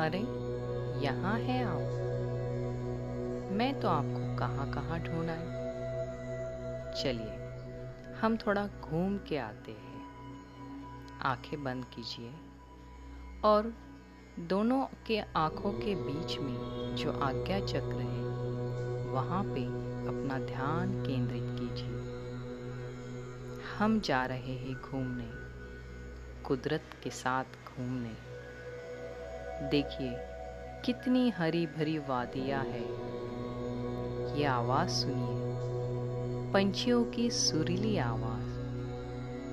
अरे, यहाँ है आप। मैं तो आपको कहाँ कहाँ ढूंढ आई। चलिए, हम थोड़ा घूम के आते हैं। आँखें बंद कीजिए और दोनों के आँखों के बीच में जो आज्ञा चक्र है, वहाँ पे अपना ध्यान केंद्रित कीजिए। हम जा रहे हैं घूमने, कुदरत के साथ घूमने। देखिए, कितनी हरी भरी वादियाँ है। ये आवाज़ सुनिए। पंछियों की सुरीली आवाज़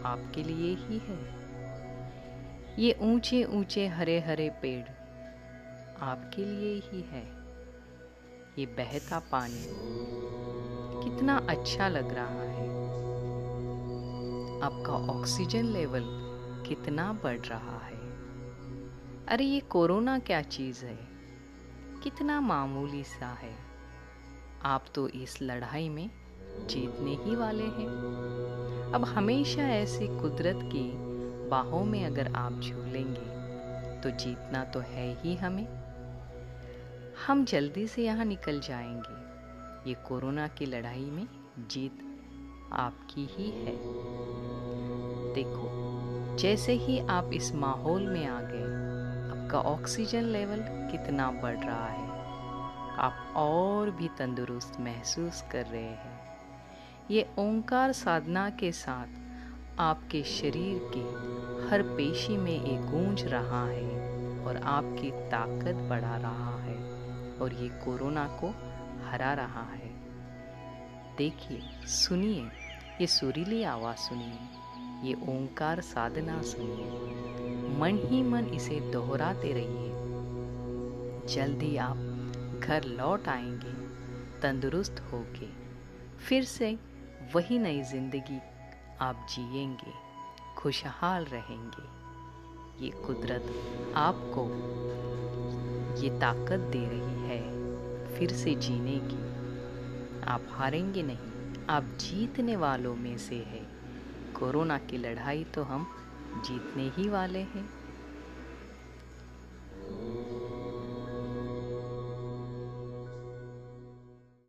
आपके लिए ही है। ये ऊँचे ऊँचे हरे हरे पेड़ आपके लिए ही है। ये बहता पानी कितना अच्छा लग रहा है। आपका ऑक्सीजन लेवल कितना बढ़ रहा है। अरे, ये कोरोना क्या चीज़ है? कितना मामूली सा है। आप तो इस लड़ाई में जीतने ही वाले हैं। अब हमेशा ऐसी कुदरत की बाहों में अगर आप झूलेंगे तो जीतना तो है ही हमें। हम जल्दी से यहाँ निकल जाएँगे। ये कोरोना की लड़ाई में जीत आपकी ही है। देखो, जैसे ही आप इस माहौल में आ गए आपका ऑक्सीजन लेवल कितना बढ़ रहा है? आप और भी तंदुरुस्त महसूस कर रहे हैं। ये ओंकार साधना के साथ आपके शरीर की हर पेशी में एक गूंज रहा है और आपकी ताकत बढ़ा रहा है और ये कोरोना को हरा रहा है। देखिए, सुनिए, ये सुरीली आवाज़ सुनिए, ये ओंकार साधना सुनिए। मन ही मन इसे दोहराते रहिए। जल्दी आप घर लौट आएँगे, तंदुरुस्त होके। फिर से वही नई ज़िंदगी आप जिएँगे, खुशहाल रहेंगे। ये कुदरत आपको ये ताकत दे रही है, फिर से जीने की। आप हारेंगे नहीं, आप जीतने वालों में से है। कोरोना की लड़ाई तो हम जीतने ही वाले हैं।